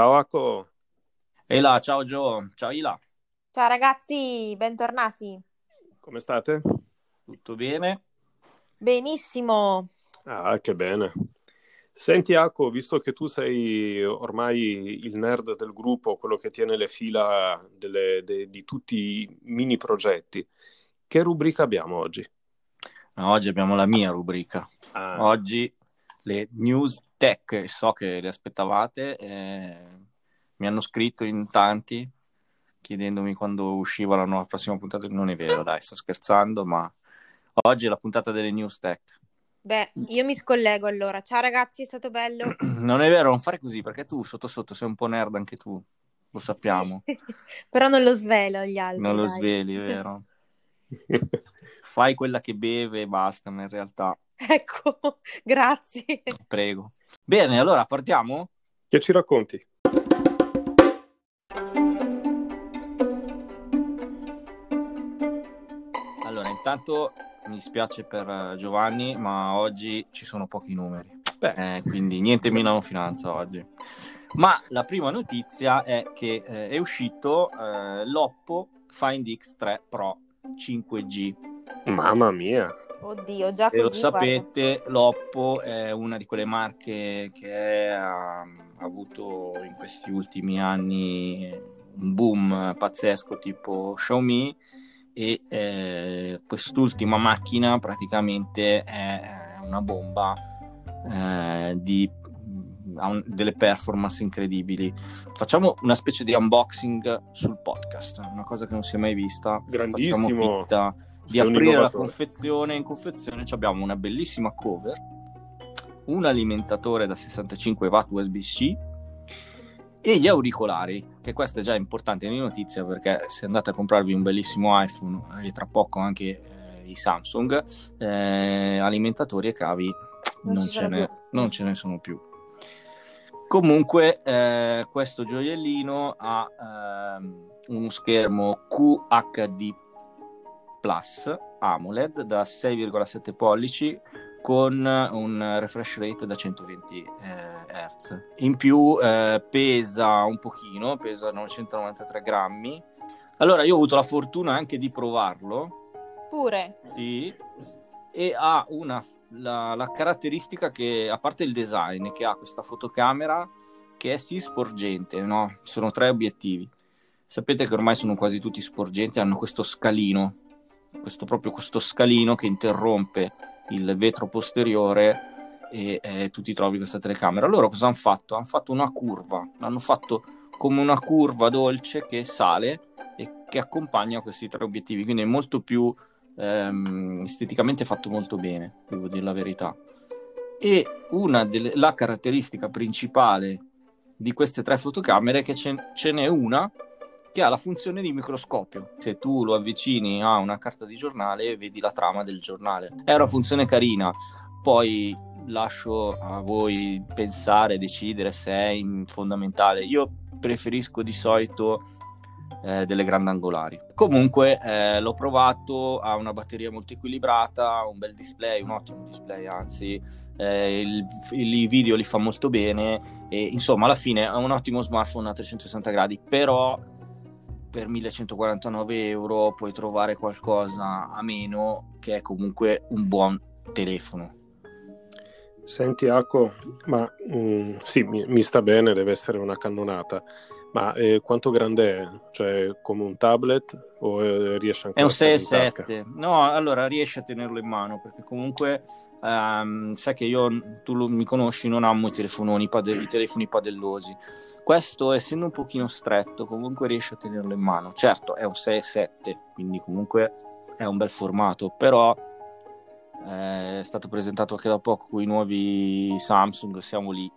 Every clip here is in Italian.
Ciao Acco. Ela, ciao Gio, ciao Ila. Ciao ragazzi, bentornati. Come state? Tutto bene? Benissimo. Ah, che bene. Senti Acco, visto che tu sei ormai il nerd del gruppo, quello che tiene le fila delle, de, di tutti i mini progetti, che rubrica abbiamo oggi? No, oggi abbiamo la mia rubrica. Ah. Oggi le news tech, so che le aspettavate, eh, mi hanno scritto in tanti chiedendomi quando usciva la nuova prossima puntata. Non è vero, dai, sto scherzando, ma oggi è la puntata delle news tech. Beh, io mi scollego allora. Ciao ragazzi, è stato bello. Non è vero, non fare così perché tu sotto sotto sei un po' nerd anche tu, lo sappiamo. Però non lo svelo agli altri. Non lo dai. sveli, è vero. Fai quella che beve e basta, ma in realtà, Ecco, grazie. prego. Bene, allora partiamo? Che ci racconti? Allora, intanto mi dispiace per eh, Giovanni, ma oggi ci sono pochi numeri. Beh, Eh, quindi niente Milano Finanza oggi. Ma la prima notizia è che eh, è uscito eh, l'Oppo Find X3 Pro 5G. mamma mia. Oddio, già E lo così. guarda. sapete, l'Oppo è una di quelle marche che ha, ha avuto in questi ultimi anni un boom pazzesco tipo Xiaomi e eh, quest'ultima macchina praticamente è una bomba eh, di ha un- delle performance incredibili. Facciamo una specie di unboxing sul podcast, una cosa che non si è mai vista. Grandissimo. Facciamo finta di Sei aprire la confezione. In confezione ci abbiamo una bellissima cover, un alimentatore da 65 watt USB-C e gli auricolari, che questo è già importante in notizia perché se andate a comprarvi un bellissimo iPhone e tra poco anche eh, i Samsung, eh, alimentatori e cavi Non non, ce ne, non ce ne sono più. Comunque, eh, questo gioiellino ha ehm, uno schermo QHD Plus AMOLED da 6,7 pollici con un refresh rate da 120 eh, Hz. In più eh, pesa un pochino, pesa 993 grammi. Allora, io ho avuto la fortuna anche di provarlo Pure. sì, e ha una, la, la caratteristica che, a parte il design, che ha questa fotocamera che è sì sporgente, no? Sono tre obiettivi. Sapete che ormai sono quasi tutti sporgenti, hanno questo scalino, questo proprio questo scalino che interrompe il vetro posteriore e eh, tu ti trovi questa telecamera. Loro cosa hanno fatto? Hanno fatto una curva, l'hanno fatto come una curva dolce che sale e che accompagna questi tre obiettivi, quindi è molto più ehm, esteticamente fatto molto bene, devo dire la verità. E una delle, la caratteristica principale di queste tre fotocamere è che ce, ce n'è una che ha la funzione di microscopio. Se tu lo avvicini a una carta di giornale, vedi la trama del giornale. È una funzione carina, poi lascio a voi pensare, decidere se è fondamentale. Io preferisco di solito eh, delle grandangolari. Comunque eh, l'ho provato, ha una batteria molto equilibrata, un bel display, un ottimo display anzi, eh, il- i video li fa molto bene e insomma alla fine è un ottimo smartphone a 360 gradi, però per 1149 euro puoi trovare qualcosa a meno che è comunque un buon telefono. Senti Acco, ma mm, sì, mi, mi sta bene, deve essere una cannonata. Ma eh, quanto grande è? Cioè, come un tablet o eh, riesce È ancora un a stare in tasca? 6,7. No, allora riesci a tenerlo in mano perché comunque ehm, sai che io, tu lo- mi conosci, non amo i telefononi, pade- i telefoni padellosi. Questo, essendo un pochino stretto, comunque riesci a tenerlo in mano. Certo, è un 6,7, quindi comunque è un bel formato, però eh, è stato presentato anche da poco con i nuovi Samsung, siamo lì.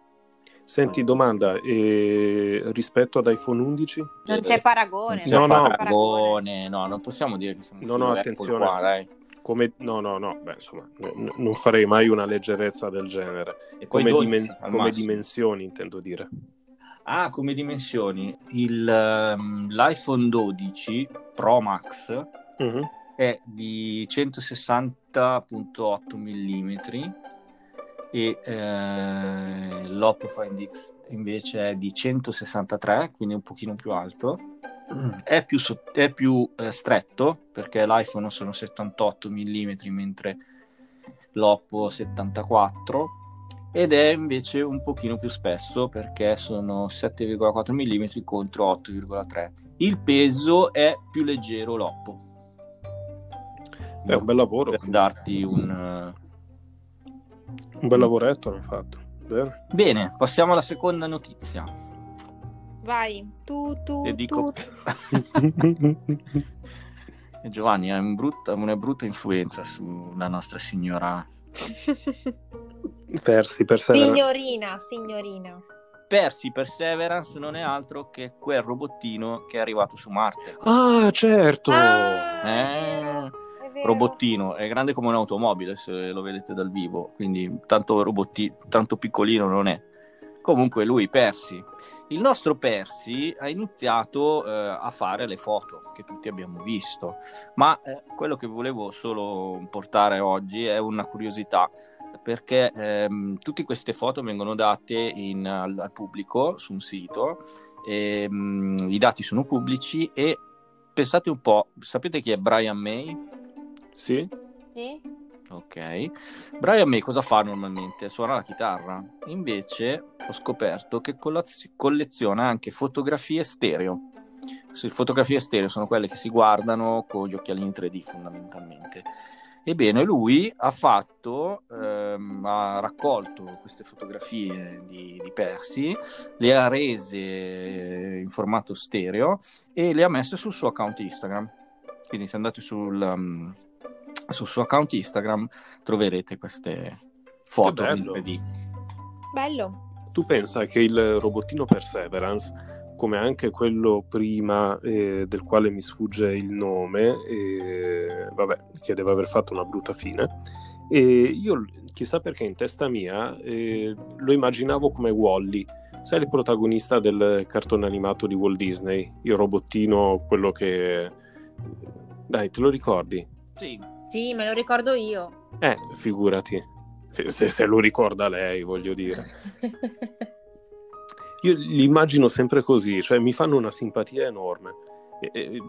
Senti, domanda, eh, rispetto ad iPhone 11? Non c'è paragone. Non c'è No, no. paragone, no, non possiamo dire che siamo No, no, attenzione. Qua, dai. Come... No, no, no, beh, insomma, n- non farei mai una leggerezza del genere. E Come, 12 dimen- come dimensioni, intendo dire. Ah, come dimensioni, il, ehm, l'iPhone 12 Pro Max è di 160.8 mm e eh, l'Oppo Find X invece è di 163, quindi un pochino più alto. È più, è più eh, stretto perché l'iPhone sono 78 mm mentre l'Oppo 74 ed è invece un pochino più spesso perché sono 7,4 mm contro 8,3. Il peso è più leggero l'Oppo. È un bel lavoro. Per darti un, un bel lavoretto hanno fatto. Bene. Bene, passiamo alla seconda notizia. Vai, tu, tu, e dico... tu. Giovanni ha un brutta, una brutta influenza sulla nostra signora Persi, Perseverance. Signorina, signorina. Persi Perseverance non è altro che quel robottino che è arrivato su Marte. Ah, certo! Ah, Eh, robottino, è grande come un'automobile se lo vedete dal vivo, quindi tanto, robotti, tanto piccolino non è. Comunque lui, Persi. Il nostro Persi ha iniziato eh, a fare le foto che tutti abbiamo visto, ma eh, quello che volevo solo portare oggi è una curiosità, perché ehm, tutte queste foto vengono date in- al, al pubblico su un sito, e, mm, i dati sono pubblici e pensate un po', sapete chi è Brian May? Sì? Sì? Ok. Brian May cosa fa normalmente? Suona la chitarra. Invece ho scoperto che colleziona anche fotografie stereo. Se fotografie stereo sono quelle che si guardano con gli occhialini 3D fondamentalmente. Ebbene, lui ha fatto, ehm, ha raccolto queste fotografie di, di Persi, le ha rese eh, in formato stereo e le ha messe sul suo account Instagram. Quindi se andate sul, um, sul suo account Instagram troverete queste foto in bello. 3D. Bello. Tu pensa che il robottino Perseverance, come anche quello prima eh, del quale mi sfugge il nome, eh, vabbè, che deve aver fatto una brutta fine, e io chissà perché in testa mia eh, lo immaginavo come Wally, sai il protagonista del cartone animato di Walt Disney, il robottino, quello che... Dai, te lo ricordi? Sì, Sì, me lo ricordo io. Eh, figurati, se, se lo ricorda lei, voglio dire. Io li immagino sempre così, cioè mi fanno una simpatia enorme. E, e-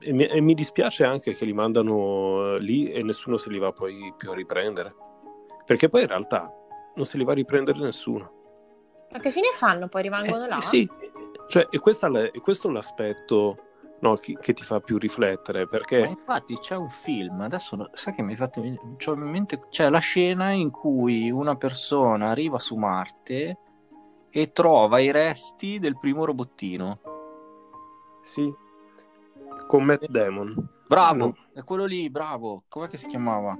e mi, e mi dispiace anche che li mandano eh, lì e nessuno se li va poi più a riprendere. Perché poi in realtà non se li va a riprendere nessuno. Ma che fine fanno? Poi rimangono Eh, là? sì, cioè, e, è- e questo è l'aspetto no, che, che ti fa più riflettere, ma perché infatti c'è un film, adesso sai che mi hai fatto c'ho in mente, c'è la scena in cui una persona arriva su Marte e trova i resti del primo robottino. sì, con Matt Damon. Bravo, No. è quello lì, bravo. Com'è che si chiamava?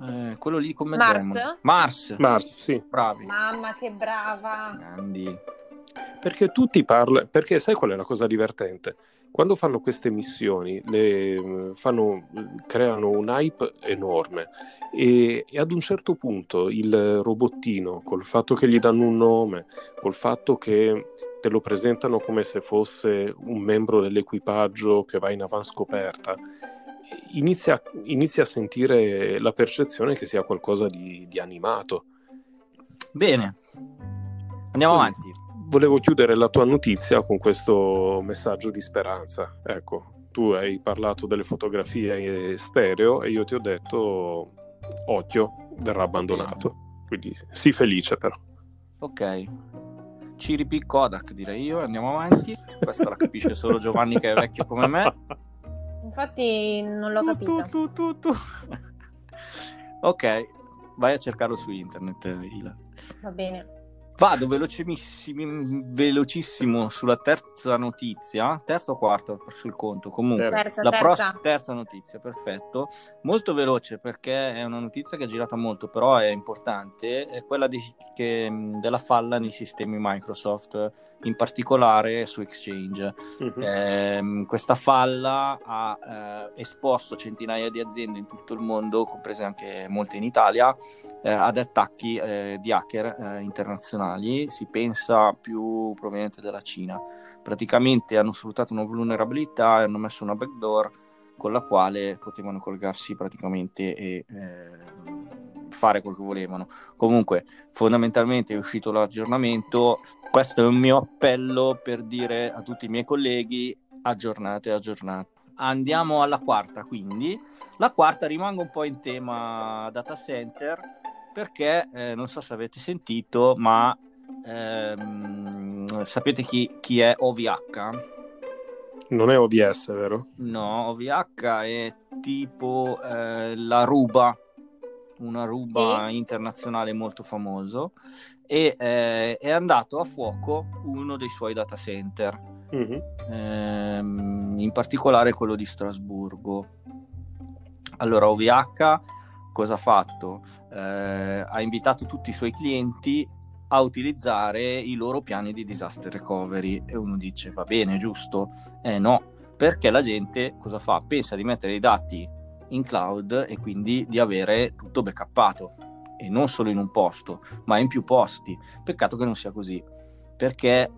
Eh, quello lì con Matt Mars? Damon. Mars. Mars, sì. Bravi. Mamma, che brava. Grandi. Perché tutti parlano, perché sai qual è la cosa divertente? Quando fanno queste missioni, le, fanno, creano un hype enorme e, e ad un certo punto il robottino, col fatto che gli danno un nome, col fatto che te lo presentano come se fosse un membro dell'equipaggio che va in avanscoperta, inizia, inizia a sentire la percezione che sia qualcosa di, di animato. Bene. Andiamo Così. avanti. Volevo chiudere la tua notizia con questo messaggio di speranza. Ecco, tu hai parlato delle fotografie stereo e io ti ho detto occhio, verrà abbandonato. Quindi sii felice però. Ok. Ciripi Kodak direi io, andiamo avanti. Questa la capisce solo Giovanni che è vecchio come me. Infatti non l'ho tu, tu, tu, tu. Ok, vai a cercarlo su internet, Ila. Va bene. Vado velocissimo, velocissimo sulla terza notizia, terza o quarta, il conto. Comunque, Terza, la terza. prossima terza notizia, perfetto. Molto veloce perché è una notizia che è girata molto, però è importante. È quella di- che- della falla nei sistemi Microsoft, in particolare su Exchange. Mhm. Ehm, questa falla ha eh, esposto centinaia di aziende in tutto il mondo, comprese anche molte in Italia, eh, ad attacchi eh, di hacker eh, internazionali. Si pensa più proveniente dalla Cina. Praticamente hanno sfruttato una vulnerabilità e hanno messo una backdoor con la quale potevano collegarsi praticamente e eh, fare quello che volevano. Comunque, fondamentalmente è uscito l'aggiornamento. Questo è un mio appello per dire a tutti i miei colleghi aggiornate, aggiornate. Andiamo alla quarta, quindi. La quarta rimango un po' in tema data center perché eh, non so se avete sentito, ma ehm, sapete chi, chi è OVH? Non è OVS, vero? No, OVH è tipo eh, la Ruba, una Ruba sì. internazionale molto famoso, e eh, è andato a fuoco uno dei suoi data center, mm-hmm. ehm, in particolare quello di Strasburgo. Allora, OVH cosa ha fatto? Eh, ha invitato tutti i suoi clienti a utilizzare i loro piani di disaster recovery e uno dice va bene, giusto? Eh no, perché la gente cosa fa? Pensa di mettere i dati in cloud e quindi di avere tutto backuppato e non solo in un posto, ma in più posti. Peccato che non sia così, perché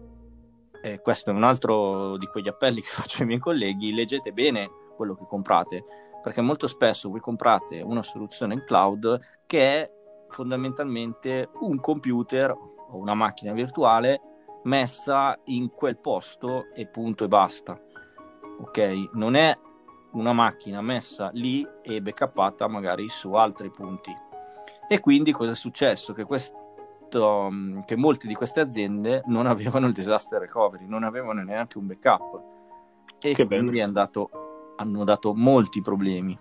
eh, questo è un altro di quegli appelli che faccio ai miei colleghi, leggete bene quello che comprate, perché molto spesso voi comprate una soluzione in cloud che è fondamentalmente un computer o una macchina virtuale messa in quel posto e punto e basta. Ok? Non è una macchina messa lì e backuppata magari su altri punti. E quindi cosa è successo? Che, questo, mm, che molte di queste aziende non avevano il disaster recovery, non avevano neanche un backup. E che quindi andato, hanno dato molti problemi.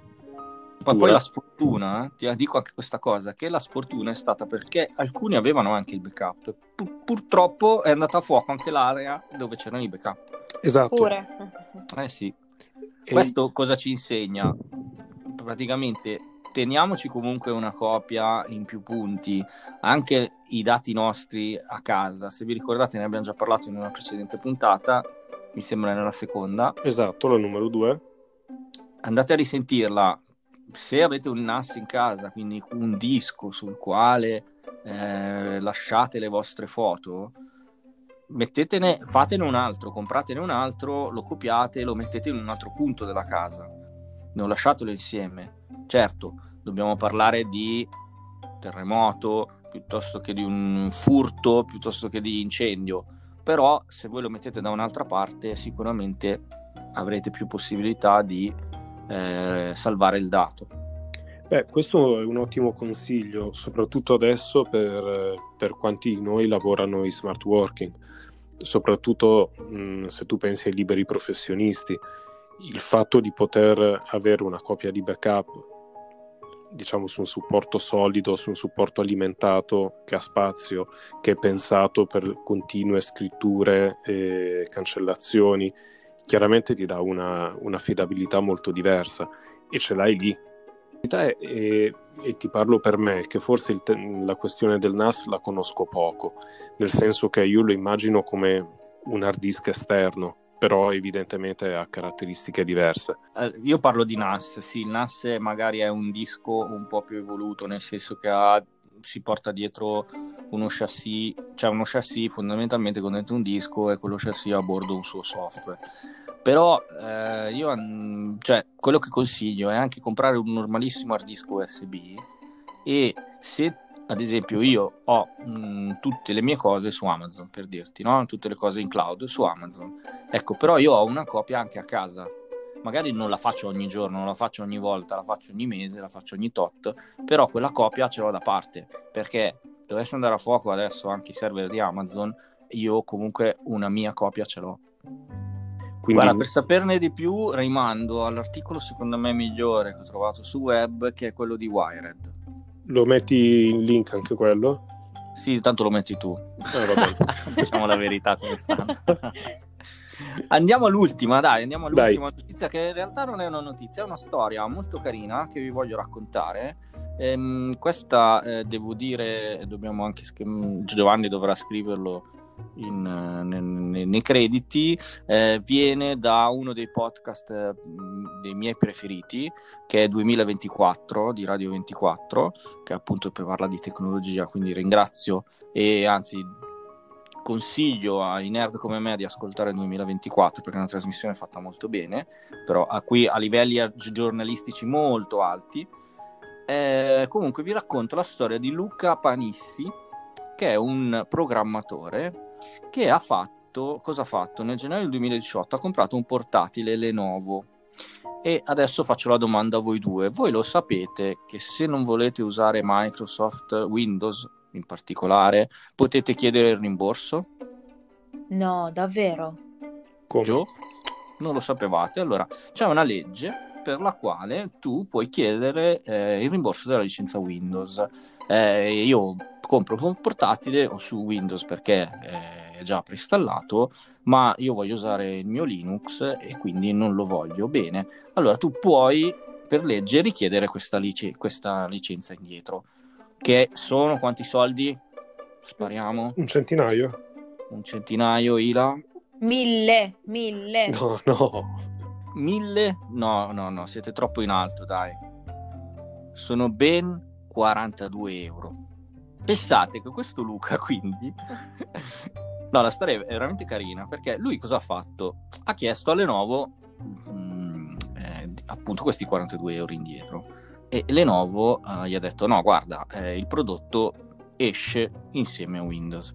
Ma poi la sfortuna, eh, ti dico anche questa cosa, che la sfortuna è stata perché alcuni avevano anche il backup. Pur- purtroppo è andata a fuoco anche l'area dove c'erano i backup. Esatto. Pure. Eh sì. E... Questo cosa ci insegna? Praticamente teniamoci comunque una copia in più punti, anche i dati nostri a casa. Se vi ricordate ne abbiamo già parlato in una precedente puntata, mi sembra nella seconda. Esatto, la numero due. Andate a risentirla, se avete un NAS in casa, quindi un disco sul quale eh, lasciate le vostre foto, mettetene, fatene un altro, compratene un altro, lo copiate e lo mettete in un altro punto della casa. Non lasciatelo insieme. Certo, dobbiamo parlare di terremoto piuttosto che di un furto, piuttosto che di incendio. Però se voi lo mettete da un'altra parte sicuramente avrete più possibilità di eh, salvare il dato. Beh, questo è un ottimo consiglio, soprattutto adesso per, per quanti di noi lavorano in smart working, soprattutto mh, se tu pensi ai liberi professionisti. Il fatto di poter avere una copia di backup, diciamo su un supporto solido, su un supporto alimentato che ha spazio, che è pensato per continue scritture e cancellazioni, chiaramente ti dà una, un'affidabilità molto diversa e ce l'hai lì. E, e, e ti parlo per me, che forse il, la questione del NAS la conosco poco, nel senso che io lo immagino come un hard disk esterno, però evidentemente ha caratteristiche diverse. Eh, io parlo di NAS, sì, il NAS magari è un disco un po' più evoluto, nel senso che ha si porta dietro uno chassis, cioè uno chassis fondamentalmente con dentro un disco e quello chassis ha a bordo un suo software. Però eh, io, cioè, quello che consiglio è anche comprare un normalissimo hard disk USB e se ad esempio io ho mh, tutte le mie cose su Amazon per dirti, no? tutte le cose in cloud su Amazon, ecco però io ho una copia anche a casa magari non la faccio ogni giorno, non la faccio ogni volta, la faccio ogni mese, la faccio ogni tot, però quella copia ce l'ho da parte, perché dovesse andare a fuoco adesso anche i server di Amazon, io comunque una mia copia ce l'ho. Quindi... Guarda, per saperne di più rimando all'articolo secondo me migliore che ho trovato su web, che è quello di Wired. Lo metti in link anche quello? Sì, tanto lo metti tu. Eh, diciamo la verità come stanno. Andiamo all'ultima, dai, andiamo all'ultima dai. notizia che in realtà non è una notizia, è una storia molto carina che vi voglio raccontare. Ehm, questa eh, devo dire, dobbiamo anche Giovanni dovrà scriverlo in, nei, nei, crediti eh, viene da uno dei podcast eh, dei miei preferiti che è 2024 di Radio 24 che appunto parla di tecnologia quindi ringrazio e anzi consiglio ai nerd come me di ascoltare 2024 perché è una trasmissione fatta molto bene, però a qui a livelli giornalistici molto alti. Eh, comunque vi racconto la storia di Luca Panissi, che è un programmatore che ha fatto, cosa ha fatto? Nel gennaio del 2018 ha comprato un portatile Lenovo e adesso faccio la domanda a voi due. Voi lo sapete che se non volete usare Microsoft Windows in particolare, potete chiedere il rimborso? No, davvero? Come? Gio? Non lo sapevate? Allora, c'è una legge per la quale tu puoi chiedere eh, il rimborso della licenza Windows. Eh, io compro un portatile o su Windows perché è già preinstallato, ma io voglio usare il mio Linux e quindi non lo voglio. Bene, allora tu puoi per legge richiedere questa, lic- questa licenza indietro. Che sono quanti soldi? Spariamo. Un centinaio? Un centinaio, Ila? Mille, mille. No, no. Mille? No, no, no, siete troppo in alto, dai. Sono ben 42 euro. Pensate che questo Luca, quindi... no, la storia è veramente carina, perché lui cosa ha fatto? Ha chiesto a Lenovo mm, eh, appunto questi 42 euro indietro. E Lenovo eh, gli ha detto, no, guarda, eh, il prodotto esce insieme a Windows.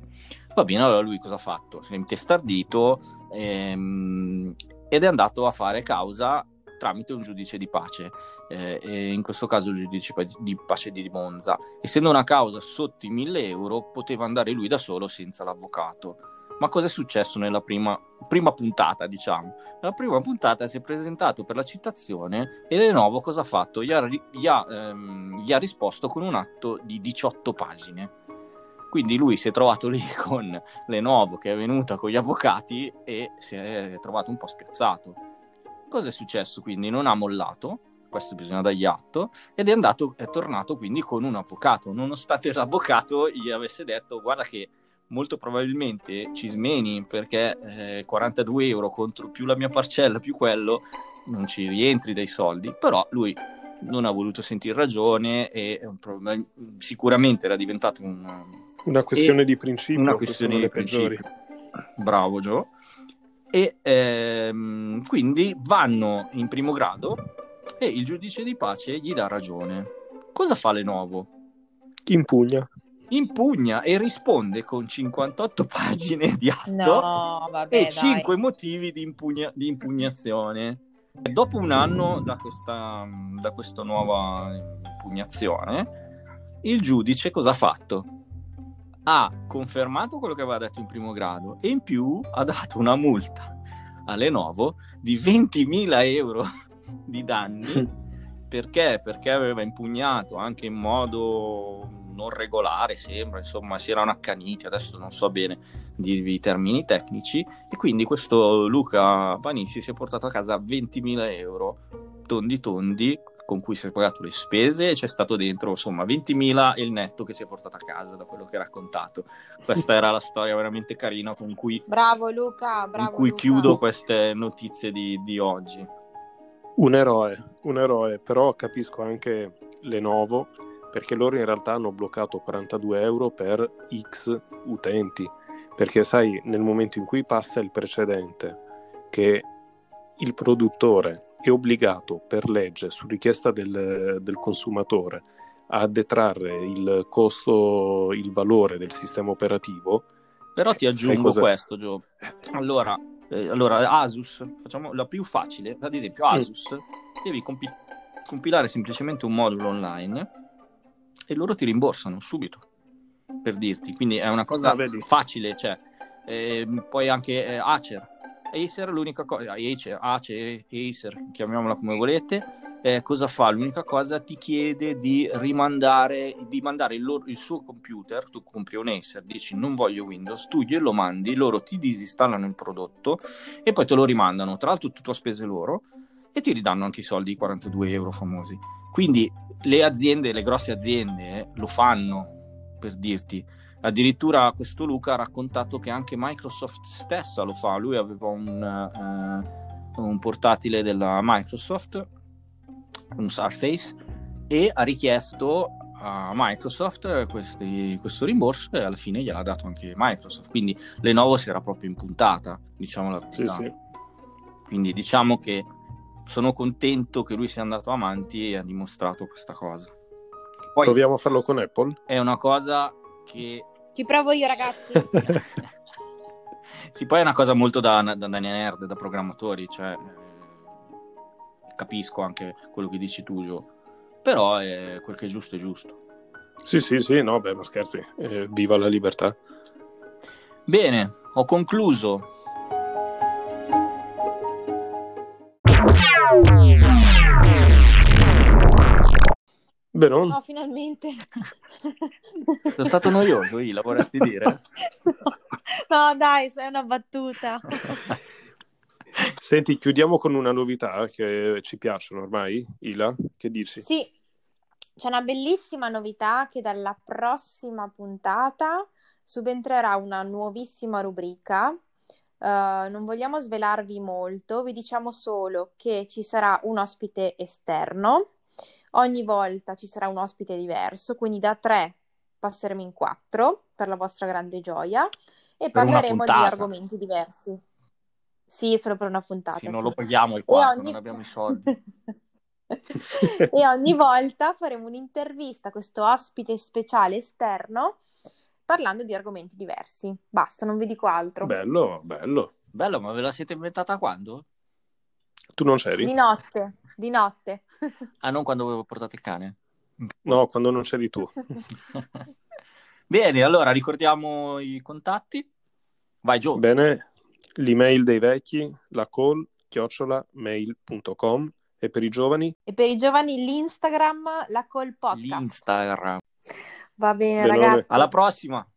Va bene, allora lui cosa ha fatto? Si è intestardito ehm, ed è andato a fare causa tramite un giudice di pace, eh, in questo caso il giudice di pace di Monza. Essendo una causa sotto i 1000 euro, poteva andare lui da solo senza l'avvocato. Ma cosa è successo nella prima, prima puntata, diciamo? Nella prima puntata si è presentato per la citazione e Lenovo cosa ha fatto? Gli ha, gli ha, ehm, gli ha risposto con un atto di 18 pagine. Quindi lui si è trovato lì con Lenovo che è venuta con gli avvocati e si è trovato un po' spiazzato. Cosa è successo quindi? Non ha mollato, questo bisogna dargli atto, ed è andato, è tornato quindi con un avvocato, nonostante l'avvocato gli avesse detto guarda che molto probabilmente ci smeni perché eh, 42 euro contro più la mia parcella più quello non ci rientri dei soldi, però lui non ha voluto sentire ragione e sicuramente era diventato un... Una questione di principio. Una questione di principio. Bravo Gio. E ehm, quindi vanno in primo grado e il giudice di pace gli dà ragione. Cosa fa Lenovo? Impugna. Impugna e risponde con 58 pagine di atto No, vabbè, e dai. 5 motivi di, impugna- di impugnazione. Dopo un anno da questa, da questa nuova impugnazione, il giudice cosa ha fatto? Ha confermato quello che aveva detto in primo grado e in più ha dato una multa a Lenovo di 20.000 euro di danni perché? Perché aveva impugnato anche in modo non regolare, sembra, insomma, si erano accaniti, adesso non so bene dirvi i termini tecnici, e quindi questo Luca Panissi si è portato a casa 20.000 euro tondi tondi con cui si è pagato le spese e c'è stato dentro insomma 20.000 e il netto che si è portato a casa da quello che ha raccontato questa era la storia veramente carina con cui, Bravo Luca, bravo con cui Luca. chiudo queste notizie di, di oggi Un eroe, un eroe, però capisco anche Lenovo perché loro in realtà hanno bloccato 42 euro per X utenti, perché sai, nel momento in cui passa il precedente che il produttore è obbligato per legge, su richiesta del, del consumatore, a detrarre il costo, il valore del sistema operativo, Però ti Sai aggiungo questo, Gio. Allora, eh, allora, Asus, facciamo la più facile. Ad esempio, Mm. Asus, devi compi- compilare semplicemente un modulo online e loro ti rimborsano subito, per dirti. Quindi è una cosa Ah, facile, cioè. Ehm, poi anche eh, Acer. Acer è l'unica cosa, Acer, Acer, Acer, chiamiamola come volete, eh, cosa fa? L'unica cosa ti chiede di rimandare, di mandare il, loro- il suo computer, tu compri un Acer, dici non voglio Windows, tu glielo mandi, loro ti disinstallano il prodotto e poi te lo rimandano, tra l'altro tutto a spese loro, e ti ridanno anche i soldi, i 42 euro famosi. Quindi le aziende, le grosse aziende eh, lo fanno, per dirti. Addirittura questo Luca ha raccontato che anche Microsoft stessa lo fa, lui aveva un, eh, un portatile della Microsoft, un Surface, e ha richiesto a Microsoft questi- questo rimborso e alla fine gliel'ha dato anche Microsoft. Quindi Lenovo si era proprio impuntata, diciamo la sì, verità. sì. Quindi diciamo che sono contento che lui sia andato avanti e ha dimostrato questa cosa. Poi Proviamo a farlo con Apple? è una cosa che Ci provo io, ragazzi. sì, poi è una cosa molto da, da, da nerd, da programmatori, cioè eh, capisco anche quello che dici tu, Gio, però è quel che è giusto è giusto. sì, sì, sì, no, beh, ma scherzi, eh, viva la libertà. Bene, ho concluso. Beh, non? No, finalmente. Sono stato noioso, Ila, vorresti dire? No, dai, sei una battuta. Senti, chiudiamo con una novità che ci piacciono ormai, Ila, che dici? Sì, c'è una bellissima novità che dalla prossima puntata subentrerà una nuovissima rubrica. Eh, non vogliamo svelarvi molto, vi diciamo solo che ci sarà un ospite esterno. Ogni volta ci sarà un ospite diverso, quindi da tre passeremo in quattro per la vostra grande gioia e parleremo di argomenti diversi. Sì, solo per una puntata. Sì, non sì. lo paghiamo il quarto, ogni- non abbiamo i soldi. e ogni volta faremo un'intervista a questo ospite speciale esterno parlando di argomenti diversi. Basta, non vi dico altro. Bello, bello. Bello, ma ve la siete inventata quando? Tu non c'eri? Di notte, di notte. Ah, non quando avevo portato il cane? No, quando non c'eri tu. Bene, allora ricordiamo i contatti. Vai, Gio. Bene, l'email dei vecchi, la call, chiocciola, mail.com e per i giovani? E per i giovani l'Instagram, la call podcast. L'Instagram. Va bene, Benone. ragazzi. Alla prossima.